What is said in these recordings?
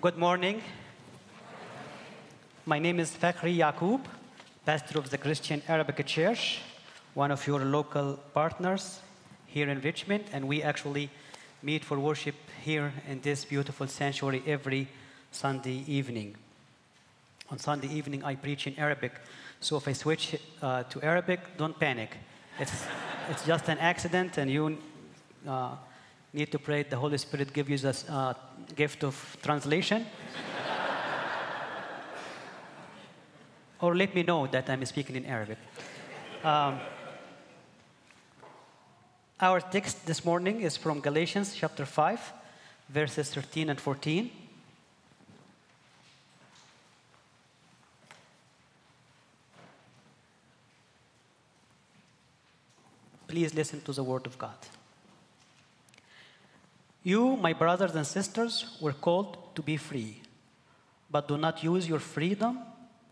Good morning. My name is Fakhri Yaqub, pastor of the Christian Arabic Church, one of your local partners here in Richmond, and we actually meet for worship here in this beautiful sanctuary every Sunday evening. On Sunday evening, I preach in Arabic, so if I switch uh, to Arabic, don't panic. It's, it's just an accident, and you uh, need to pray the Holy Spirit give you the uh, gift of translation. or let me know that I'm speaking in Arabic. Um, our text this morning is from Galatians chapter 5, verses 13 and 14. Please listen to the word of God. You, my brothers and sisters, were called to be free, but do not use your freedom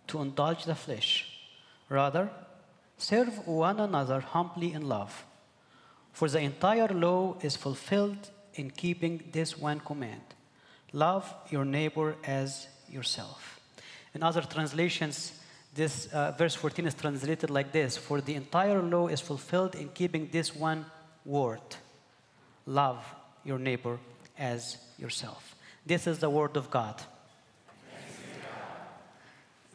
to indulge the flesh. Rather, serve one another humbly in love. For the entire law is fulfilled in keeping this one command love your neighbor as yourself. In other translations, this uh, verse 14 is translated like this For the entire law is fulfilled in keeping this one word love your neighbor as yourself. This is the word of God.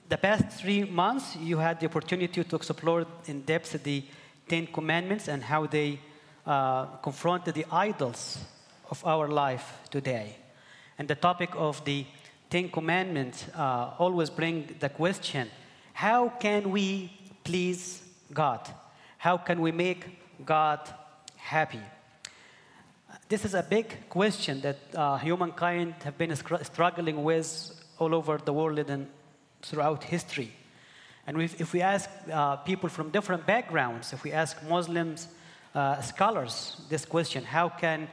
The past three months, you had the opportunity to explore in depth the Ten Commandments and how they uh, confronted the idols of our life today. And the topic of the Ten Commandments uh, always bring the question how can we please God? How can we make God happy? This is a big question that uh, humankind have been struggling with all over the world and throughout history. And if we ask uh, people from different backgrounds, if we ask Muslims, uh, scholars this question how can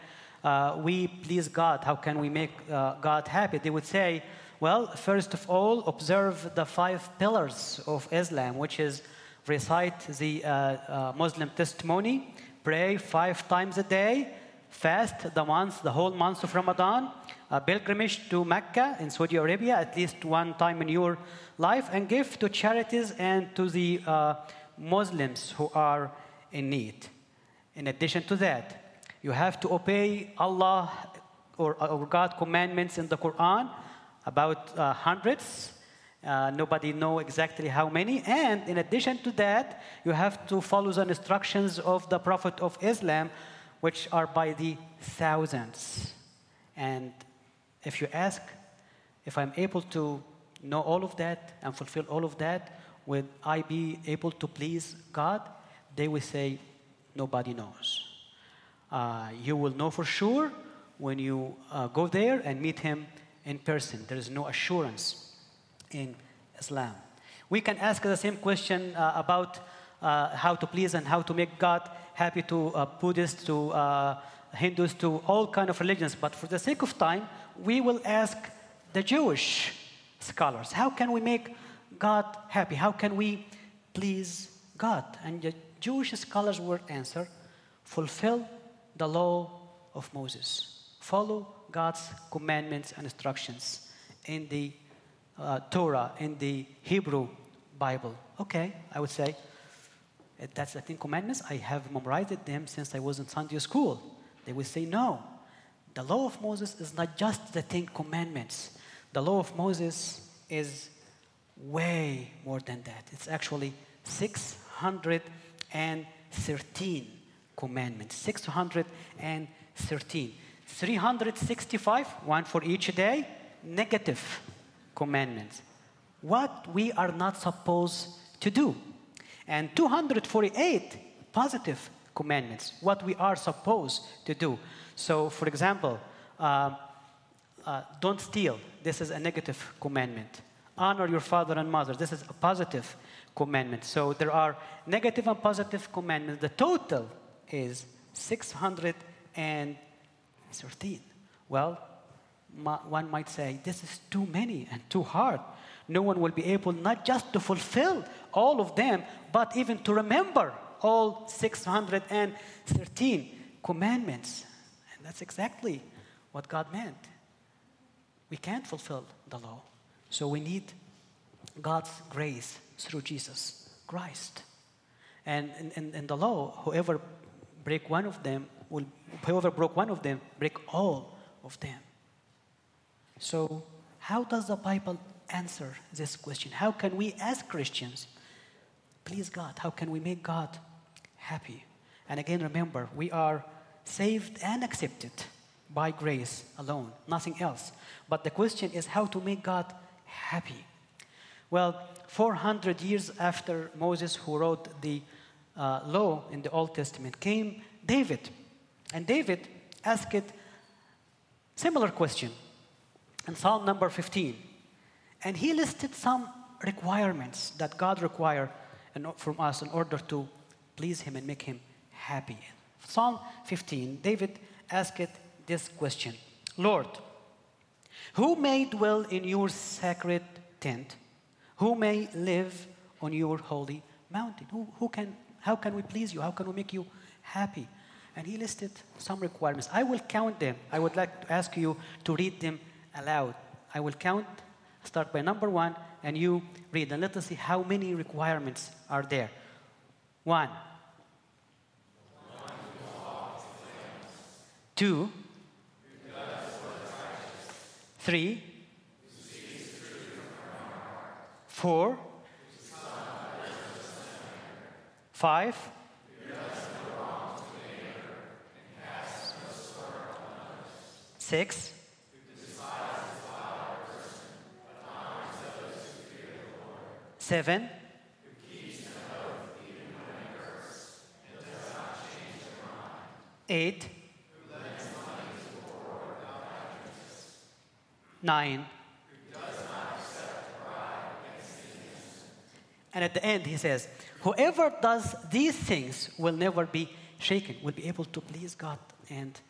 uh, we please God? How can we make uh, God happy? They would say, well, first of all, observe the five pillars of Islam, which is recite the uh, uh, Muslim testimony, pray five times a day, fast the month, the whole month of Ramadan, a pilgrimage to Mecca in Saudi Arabia at least one time in your life, and give to charities and to the uh, Muslims who are in need. In addition to that, you have to obey Allah or, or God commandments in the Quran, about uh, hundreds. Uh, nobody know exactly how many. And in addition to that, you have to follow the instructions of the Prophet of Islam, which are by the thousands. And if you ask if I'm able to know all of that and fulfill all of that, would I be able to please God? They will say, nobody knows. Uh, you will know for sure when you uh, go there and meet Him in person. There is no assurance in Islam. We can ask the same question uh, about uh, how to please and how to make God happy to uh, Buddhists, to uh, Hindus, to all kind of religions. But for the sake of time, we will ask the Jewish scholars, how can we make God happy? How can we please God? And the Jewish scholars will answer, fulfill the law of Moses. Follow God's commandments and instructions in the uh, Torah, in the Hebrew Bible. Okay, I would say, Eh, that's the Ten Commandments. I have memorized them since I was in Sunday school. They will say, no. The law of Moses is not just the Ten Commandments. The law of Moses is way more than that. It's actually 613 commandments. 613. 365, one for each day, negative commandments. What we are not supposed to do and 248 positive commandments, what we are supposed to do. So, for example, uh, uh, don't steal. This is a negative commandment. Honor your father and mother. This is a positive commandment. So there are negative and positive commandments. The total is 613. Well, one might say this is too many and too hard no one will be able not just to fulfill all of them, but even to remember all 613 commandments. And that's exactly what God meant. we can't fulfill the law. So we need God's grace through Jesus Christ. And in, in, in the law, whoever break one of them will whoever broke one of them break all of them. So how does the Bible answer this question? How can we as Christians please God? How can we make God happy? And again remember, we are saved and accepted by grace alone, nothing else. But the question is how to make God happy. Well, 400 years after Moses, who wrote the uh, law in the Old Testament, came David. And David asked a similar question in Psalm number 15. And he listed some requirements that God require from us in order to please him and make him happy. Psalm 15, David asked this question Lord, who may dwell in your sacred tent? Who may live on your holy mountain? Who, who can, how can we please you? How can we make you happy? And he listed some requirements. I will count them. I would like to ask you to read them aloud. I will count, start by number one, and you read. And let us see how many requirements are there. One. Two. Three. Four. Five. Six. Seven. Eight. Nine. And at the end, he says, Whoever does these things will never be shaken, will be able to please God and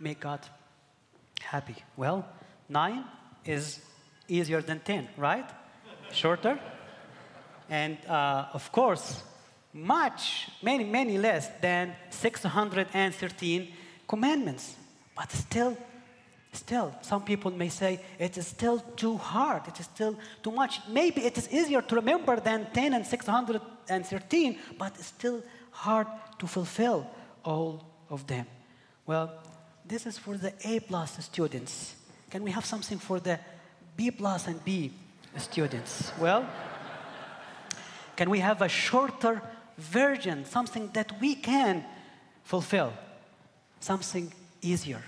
make God happy. Well, nine is easier than 10, right? Shorter. And uh, of course, much, many, many less than 613 commandments. But still, Still, some people may say it is still too hard, it is still too much. Maybe it is easier to remember than 10 and 613, but it's still hard to fulfill all of them. Well, this is for the A plus students. Can we have something for the B plus and B students? Well, can we have a shorter version, something that we can fulfill, something easier?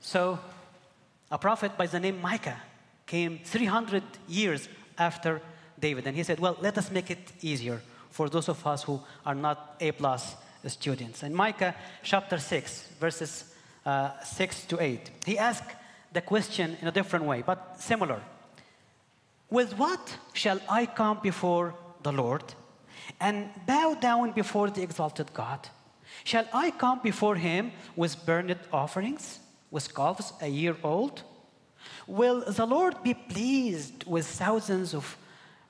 So, a prophet by the name Micah came 300 years after David, and he said, Well, let us make it easier for those of us who are not A plus students. In Micah chapter 6, verses uh, 6 to 8, he asked the question in a different way, but similar. With what shall I come before the Lord and bow down before the exalted God? Shall I come before him with burnt offerings? with calves a year old? Will the Lord be pleased with thousands of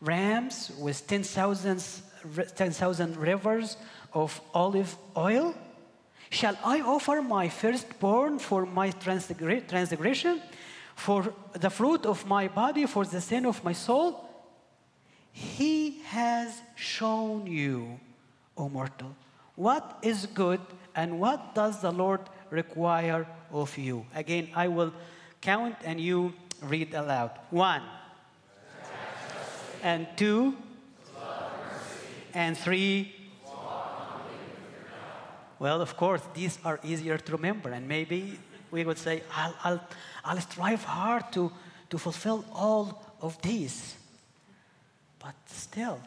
rams, with 10,000 10, rivers of olive oil? Shall I offer my firstborn for my transgression, for the fruit of my body, for the sin of my soul? He has shown you, O mortal, what is good and what does the Lord require of you. Again, I will count and you read aloud. One, and two, and three. Well, of course, these are easier to remember, and maybe we would say, I'll, I'll, I'll strive hard to, to fulfill all of these. But still,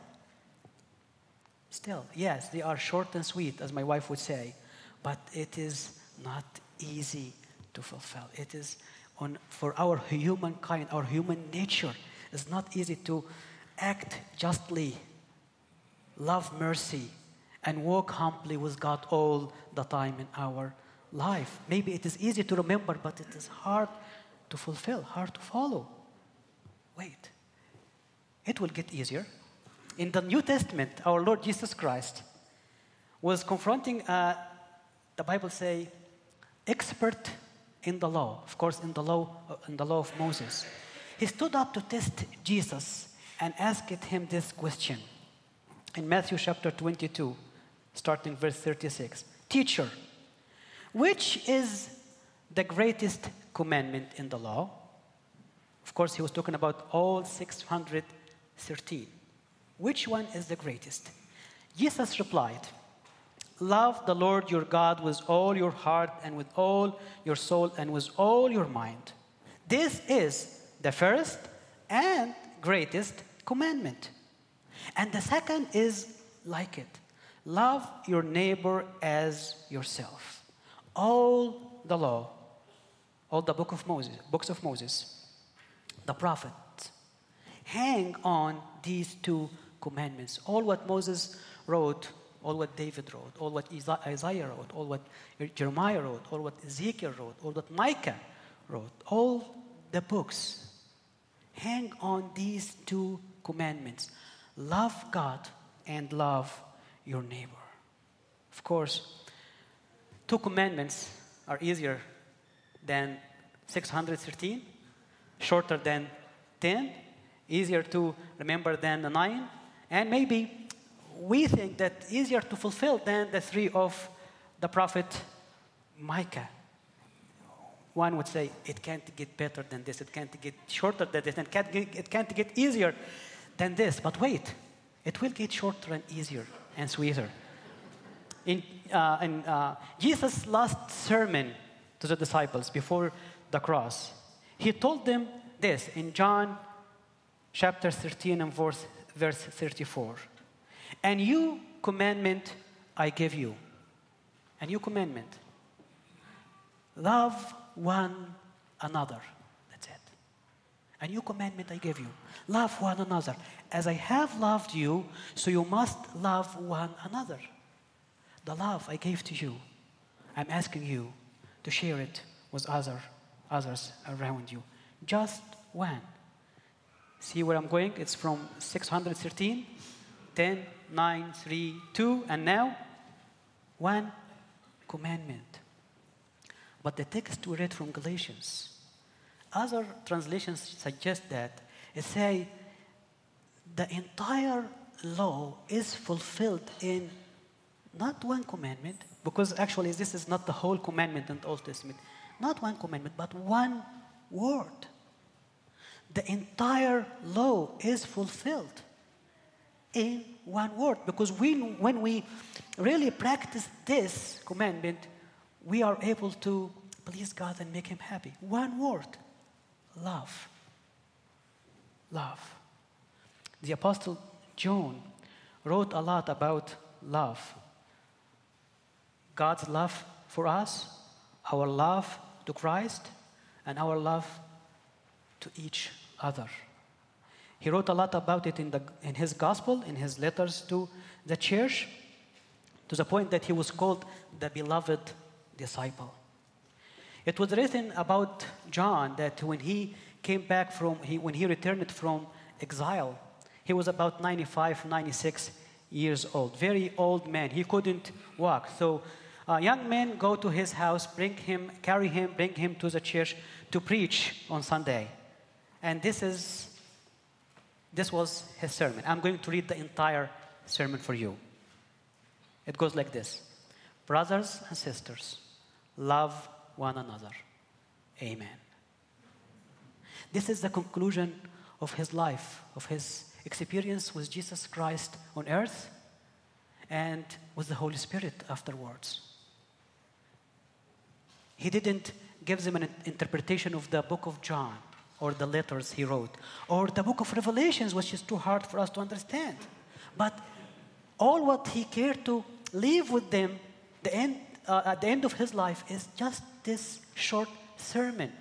still, yes, they are short and sweet, as my wife would say, but it is not easy to fulfill. It is on, for our humankind, our human nature, it's not easy to act justly, love mercy, and walk humbly with God all the time in our life. Maybe it is easy to remember, but it is hard to fulfill, hard to follow. Wait, it will get easier. In the New Testament, our Lord Jesus Christ was confronting, uh, the Bible say, expert in the law, of course, in the law, uh, in the law of Moses. He stood up to test Jesus and asked him this question in Matthew chapter 22, starting verse 36. Teacher, which is the greatest commandment in the law? Of course, he was talking about all 613. Which one is the greatest? Jesus replied, Love the Lord your God with all your heart and with all your soul and with all your mind. This is the first and greatest commandment. And the second is like it love your neighbor as yourself. All the law, all the book of Moses, books of Moses, the prophets, hang on these two commandments. All what Moses wrote, all what David wrote, all what Isaiah wrote, all what Jeremiah wrote, all what Ezekiel wrote, all what Micah wrote, all the books hang on these two commandments love God and love your neighbor. Of course, two commandments are easier than 613, shorter than 10, easier to remember than the 9, and maybe we think that easier to fulfill than the three of the prophet Micah. One would say it can't get better than this, it can't get shorter than this, and can't get, it can't get easier than this. But wait, it will get shorter and easier and sweeter. In, uh, in uh, Jesus' last sermon to the disciples before the cross, he told them this in John chapter 13 and verse, verse 34. And you commandment I give you. A new commandment. Love one another. That's it. A new commandment I give you. Love one another. As I have loved you, so you must love one another. The love I gave to you, I'm asking you to share it with other, others around you. Just one. See where I'm going? It's from 613, 10, 9, 3, 2, and now one commandment. But the text we read from Galatians, other translations suggest that it say the entire law is fulfilled in not one commandment, because actually this is not the whole commandment in the Old Testament, not one commandment, but one word. The entire law is fulfilled in one word. Because we, when we really practice this commandment, we are able to please God and make Him happy. One word love. Love. The Apostle John wrote a lot about love. God's love for us, our love to Christ, and our love to each other. He wrote a lot about it in, the, in his gospel, in his letters to the church, to the point that he was called the beloved disciple. It was written about John that when he came back from, he, when he returned from exile, he was about 95, 96 years old, very old man. He couldn't walk. So uh, young men go to his house, bring him, carry him, bring him to the church to preach on Sunday. And this is this was his sermon. I'm going to read the entire sermon for you. It goes like this Brothers and sisters, love one another. Amen. This is the conclusion of his life, of his experience with Jesus Christ on earth and with the Holy Spirit afterwards. He didn't give them an interpretation of the book of John or the letters he wrote, or the book of Revelations, which is too hard for us to understand. But all what he cared to leave with them the end, uh, at the end of his life is just this short sermon.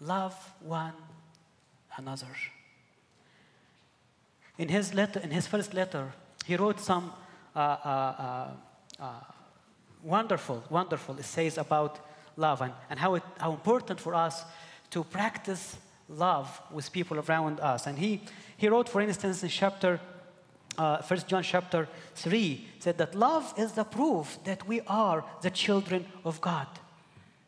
Love one another. In his letter, in his first letter, he wrote some uh, uh, uh, uh wonderful, it says about love and, and how, it, how important for us to practice love with people around us. And he, he wrote, for instance, in chapter, uh, 1 John chapter 3, said that love is the proof that we are the children of God.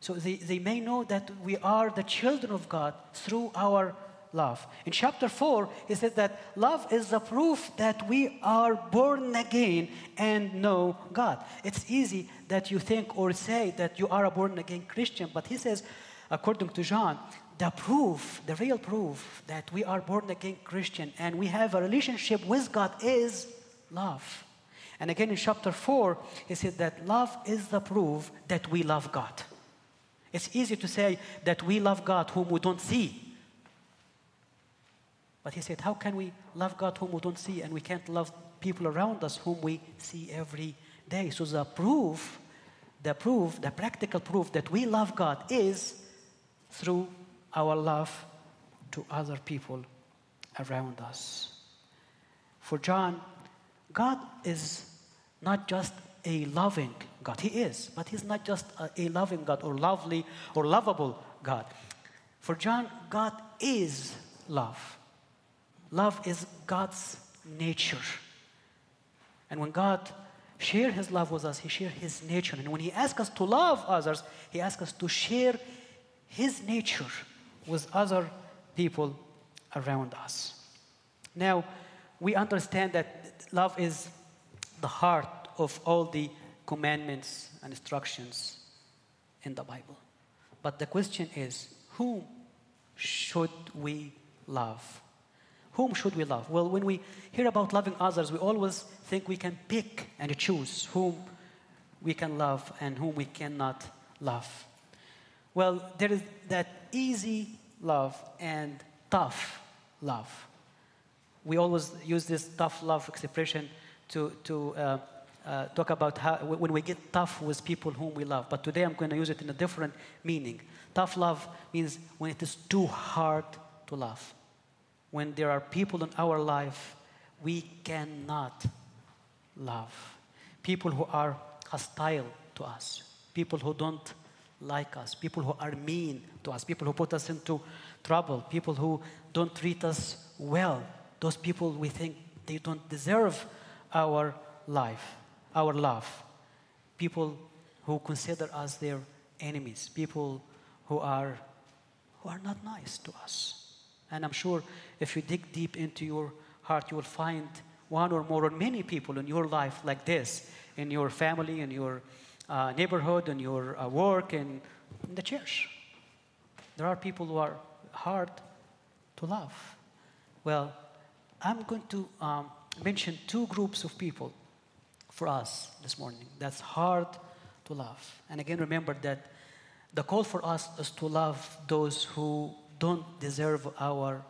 So they, they may know that we are the children of God through our love. In chapter 4, he said that love is the proof that we are born again and know God. It's easy that you think or say that you are a born again Christian, but he says, according to John, the proof, the real proof that we are born again Christian and we have a relationship with God is love. And again in chapter 4, he said that love is the proof that we love God. It's easy to say that we love God whom we don't see. But he said, How can we love God whom we don't see and we can't love people around us whom we see every day? So the proof, the proof, the practical proof that we love God is through our love to other people around us. For John, God is not just a loving God. He is, but He's not just a, a loving God or lovely or lovable God. For John, God is love. Love is God's nature. And when God shared His love with us, He shared His nature. And when He asks us to love others, He asks us to share His nature with other people around us. Now, we understand that love is the heart of all the commandments and instructions in the Bible. But the question is whom should we love? Whom should we love? Well, when we hear about loving others, we always think we can pick and choose whom we can love and whom we cannot love. Well, there is that easy love and tough love. We always use this tough love expression to, to uh, uh, talk about how, when we get tough with people whom we love. But today I'm going to use it in a different meaning. Tough love means when it is too hard to love. When there are people in our life we cannot love. People who are hostile to us. People who don't like us. People who are mean to us. People who put us into trouble. People who don't treat us well. Those people we think they don't deserve our life, our love. People who consider us their enemies, people who are, who are not nice to us. And I'm sure if you dig deep into your heart, you will find one or more or many people in your life like this, in your family, in your uh, neighborhood, in your uh, work, and in the church. There are people who are hard to love. Well, I'm going to um, mention two groups of people for us this morning that's hard to love. And again, remember that the call for us is to love those who don't deserve our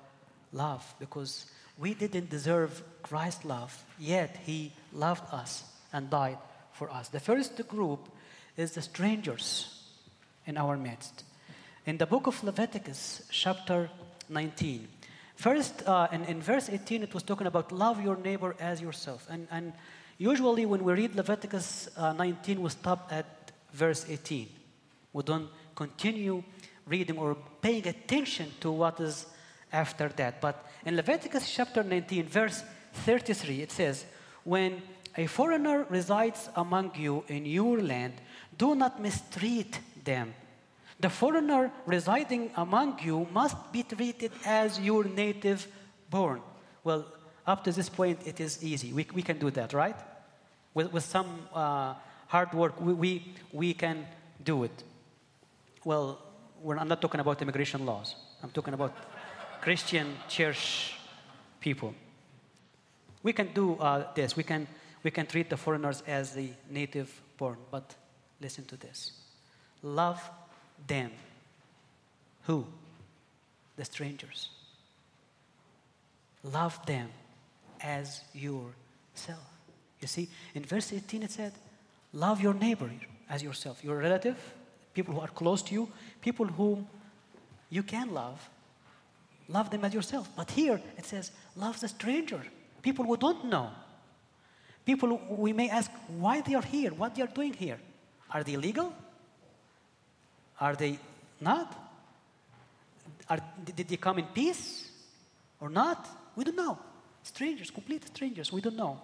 love because we didn't deserve Christ's love, yet He loved us and died for us. The first group is the strangers in our midst. In the book of Leviticus, chapter 19, First, uh, in, in verse 18, it was talking about love your neighbor as yourself. And, and usually, when we read Leviticus uh, 19, we stop at verse 18. We don't continue reading or paying attention to what is after that. But in Leviticus chapter 19, verse 33, it says, When a foreigner resides among you in your land, do not mistreat them the foreigner residing among you must be treated as your native born. Well, up to this point, it is easy. We, we can do that, right? With, with some uh, hard work, we, we, we can do it. Well, I'm not talking about immigration laws, I'm talking about Christian church people. We can do uh, this. We can, we can treat the foreigners as the native born. But listen to this love them. Who? The strangers. Love them as yourself. You see, in verse 18 it said, Love your neighbor as yourself, your relative, people who are close to you, people whom you can love. Love them as yourself. But here it says, Love the stranger, people who don't know. People we may ask why they are here, what they are doing here. Are they legal? Are they not? Are, did they come in peace or not? We don't know. Strangers, complete strangers, we don't know.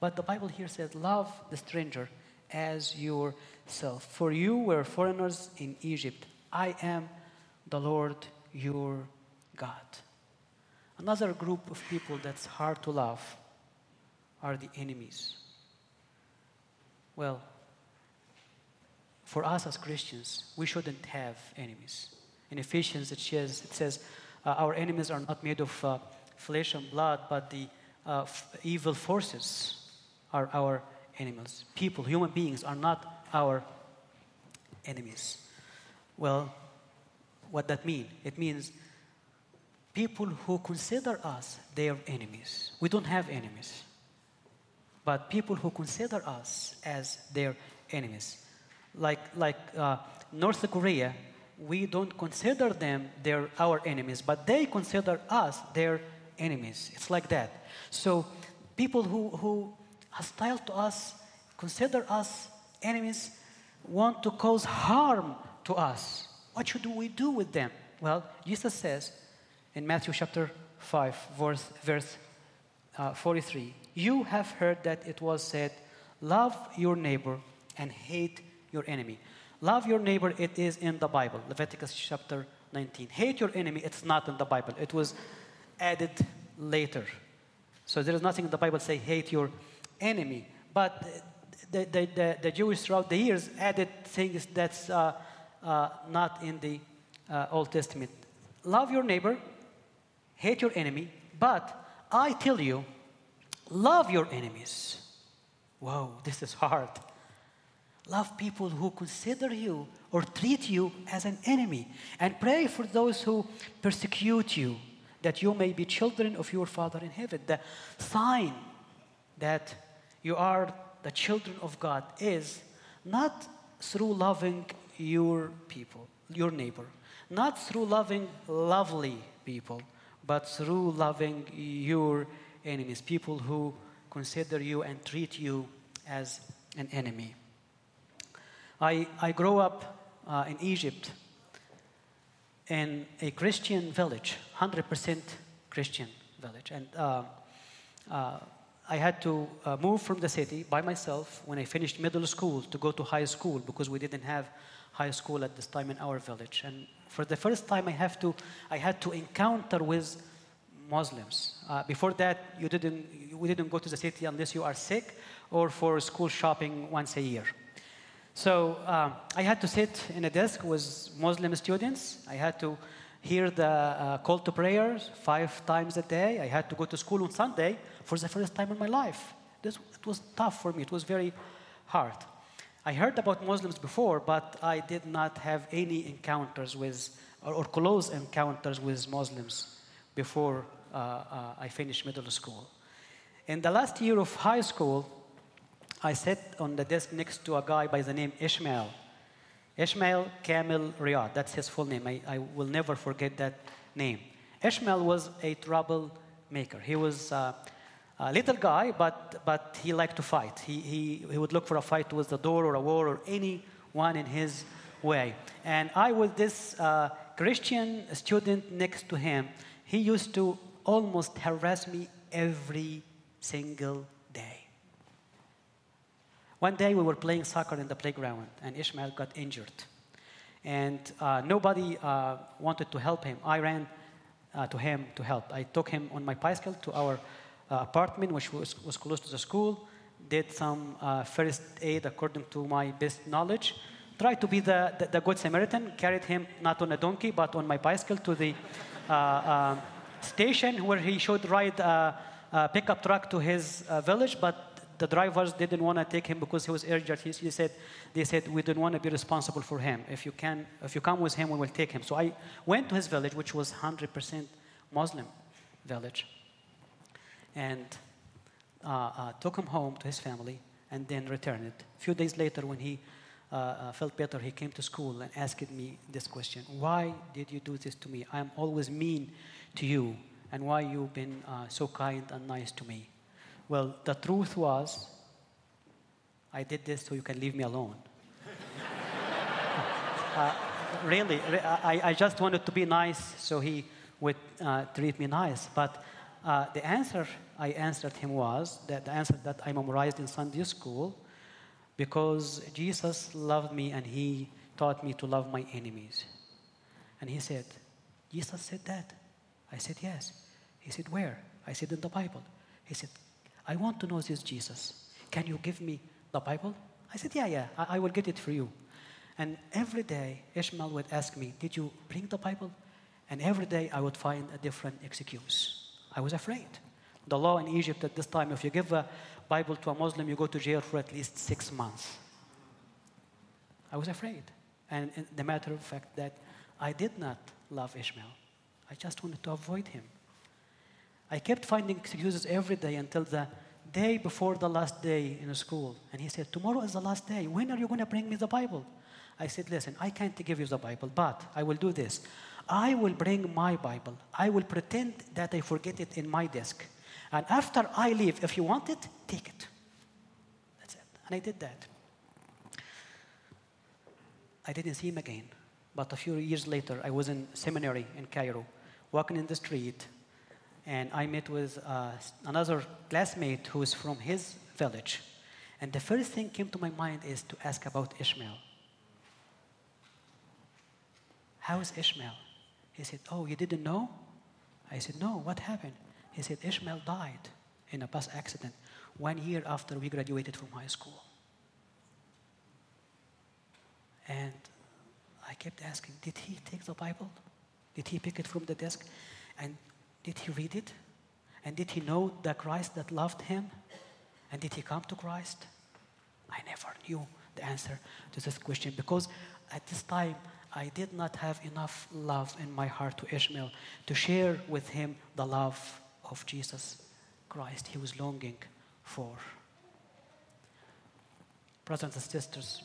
But the Bible here says, love the stranger as yourself. For you were foreigners in Egypt. I am the Lord your God. Another group of people that's hard to love are the enemies. Well, for us as Christians, we shouldn't have enemies. In Ephesians, it says, it says uh, our enemies are not made of uh, flesh and blood, but the uh, f- evil forces are our enemies. People, human beings, are not our enemies. Well, what that mean? It means people who consider us their enemies. We don't have enemies, but people who consider us as their enemies. Like, like uh, North Korea, we don't consider them their, our enemies, but they consider us their enemies. It's like that. So people who, who hostile to us, consider us enemies, want to cause harm to us. What should we do with them? Well, Jesus says in Matthew chapter 5, verse, verse uh, 43, You have heard that it was said, Love your neighbor and hate your enemy. Love your neighbor, it is in the Bible, Leviticus chapter 19. Hate your enemy, it's not in the Bible. It was added later. So there is nothing in the Bible say hate your enemy. But the, the, the, the Jewish throughout the years added things that's uh, uh, not in the uh, Old Testament. Love your neighbor, hate your enemy, but I tell you, love your enemies. Whoa, this is hard. Love people who consider you or treat you as an enemy, and pray for those who persecute you, that you may be children of your Father in heaven. The sign that you are the children of God is not through loving your people, your neighbor, not through loving lovely people, but through loving your enemies, people who consider you and treat you as an enemy. I, I grew up uh, in Egypt in a Christian village, 100% Christian village. And uh, uh, I had to uh, move from the city by myself when I finished middle school to go to high school because we didn't have high school at this time in our village. And for the first time, I, have to, I had to encounter with Muslims. Uh, before that, you didn't, we didn't go to the city unless you are sick or for school shopping once a year. So uh, I had to sit in a desk with Muslim students. I had to hear the uh, call to prayers five times a day. I had to go to school on Sunday for the first time in my life. This, it was tough for me. It was very hard. I heard about Muslims before, but I did not have any encounters with, or, or close encounters with Muslims before uh, uh, I finished middle school. In the last year of high school, I sat on the desk next to a guy by the name Ishmael. Ishmael Kamil Riyad, that's his full name. I, I will never forget that name. Ishmael was a troublemaker. He was uh, a little guy, but, but he liked to fight. He, he, he would look for a fight towards the door or a wall or anyone in his way. And I was this uh, Christian student next to him. He used to almost harass me every single day. One day we were playing soccer in the playground, and Ishmael got injured. And uh, nobody uh, wanted to help him. I ran uh, to him to help. I took him on my bicycle to our Uh, apartment, which was, was close to the school, did some uh, first aid according to my best knowledge, tried to be the, the, the, good Samaritan, carried him not on a donkey, but on my bicycle to the uh, uh station where he should ride a, a pickup truck to his village, but the drivers didn't want to take him because he was injured. He, he, said, they said, we don't want to be responsible for him. If you, can, if you come with him, we will take him. So I went to his village, which was 100% Muslim village, and uh, uh, took him home to his family and then returned. It. A few days later, when he uh, uh, felt better, he came to school and asked me this question Why did you do this to me? I'm always mean to you, and why you've been uh, so kind and nice to me? Well, the truth was, I did this so you can leave me alone. uh, really, I, I just wanted to be nice so he would treat me nice. But uh, the answer I answered him was that the answer that I memorized in Sunday school because Jesus loved me and he taught me to love my enemies. And he said, Jesus said that. I said, Yes. He said, Where? I said, In the Bible. He said, I want to know this Jesus. Can you give me the Bible? I said, Yeah, yeah, I, I will get it for you. And every day, Ishmael would ask me, Did you bring the Bible? And every day I would find a different excuse. I was afraid. The law in Egypt at this time, if you give a Bible to a Muslim, you go to jail for at least six months. I was afraid. And the matter of fact that I did not love Ishmael. I just wanted to avoid him. I kept finding excuses every day until the day before the last day in school. And he said, Tomorrow is the last day. When are you going to bring me the Bible? I said, Listen, I can't give you the Bible, but I will do this. I will bring my Bible. I will pretend that I forget it in my desk. And after I leave, if you want it, take it. That's it. And I did that. I didn't see him again. But a few years later, I was in seminary in Cairo, walking in the street, and I met with uh, another classmate who is from his village. And the first thing came to my mind is to ask about Ishmael. How is Ishmael? He said, Oh, you didn't know? I said, No, what happened? He said, Ishmael died in a bus accident one year after we graduated from high school. And I kept asking, Did he take the Bible? Did he pick it from the desk? And did he read it? And did he know the Christ that loved him? And did he come to Christ? I never knew the answer to this question because at this time I did not have enough love in my heart to Ishmael to share with him the love of Jesus Christ he was longing for. Brothers and sisters,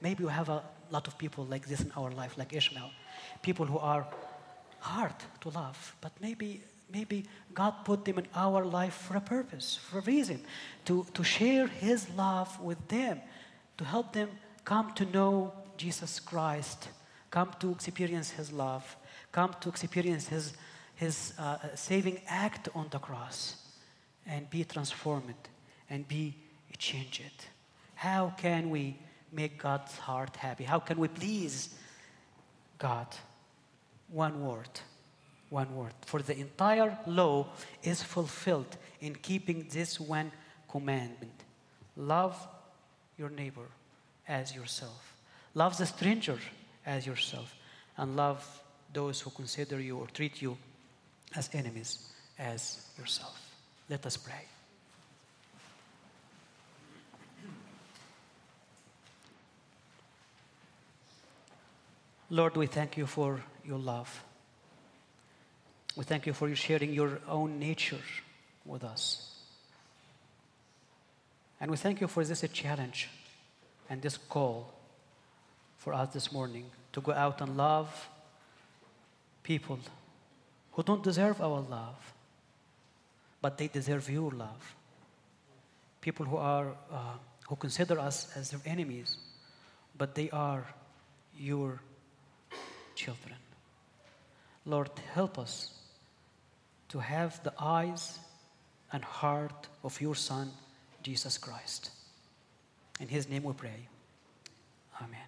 maybe we have a lot of people like this in our life, like Ishmael. People who are hard to love, but maybe maybe God put them in our life for a purpose, for a reason, to, to share His love with them, to help them come to know Jesus Christ, come to experience His love, come to experience His his uh, saving act on the cross and be transformed and be changed. How can we make God's heart happy? How can we please God? One word. One word. For the entire law is fulfilled in keeping this one commandment love your neighbor as yourself, love the stranger as yourself, and love those who consider you or treat you as enemies as yourself. Let us pray. Lord, we thank you for your love. We thank you for sharing your own nature with us. And we thank you for this challenge and this call for us this morning to go out and love people who don't deserve our love, but they deserve your love. People who are uh, who consider us as their enemies, but they are your children. Lord, help us to have the eyes and heart of your Son, Jesus Christ. In his name we pray. Amen.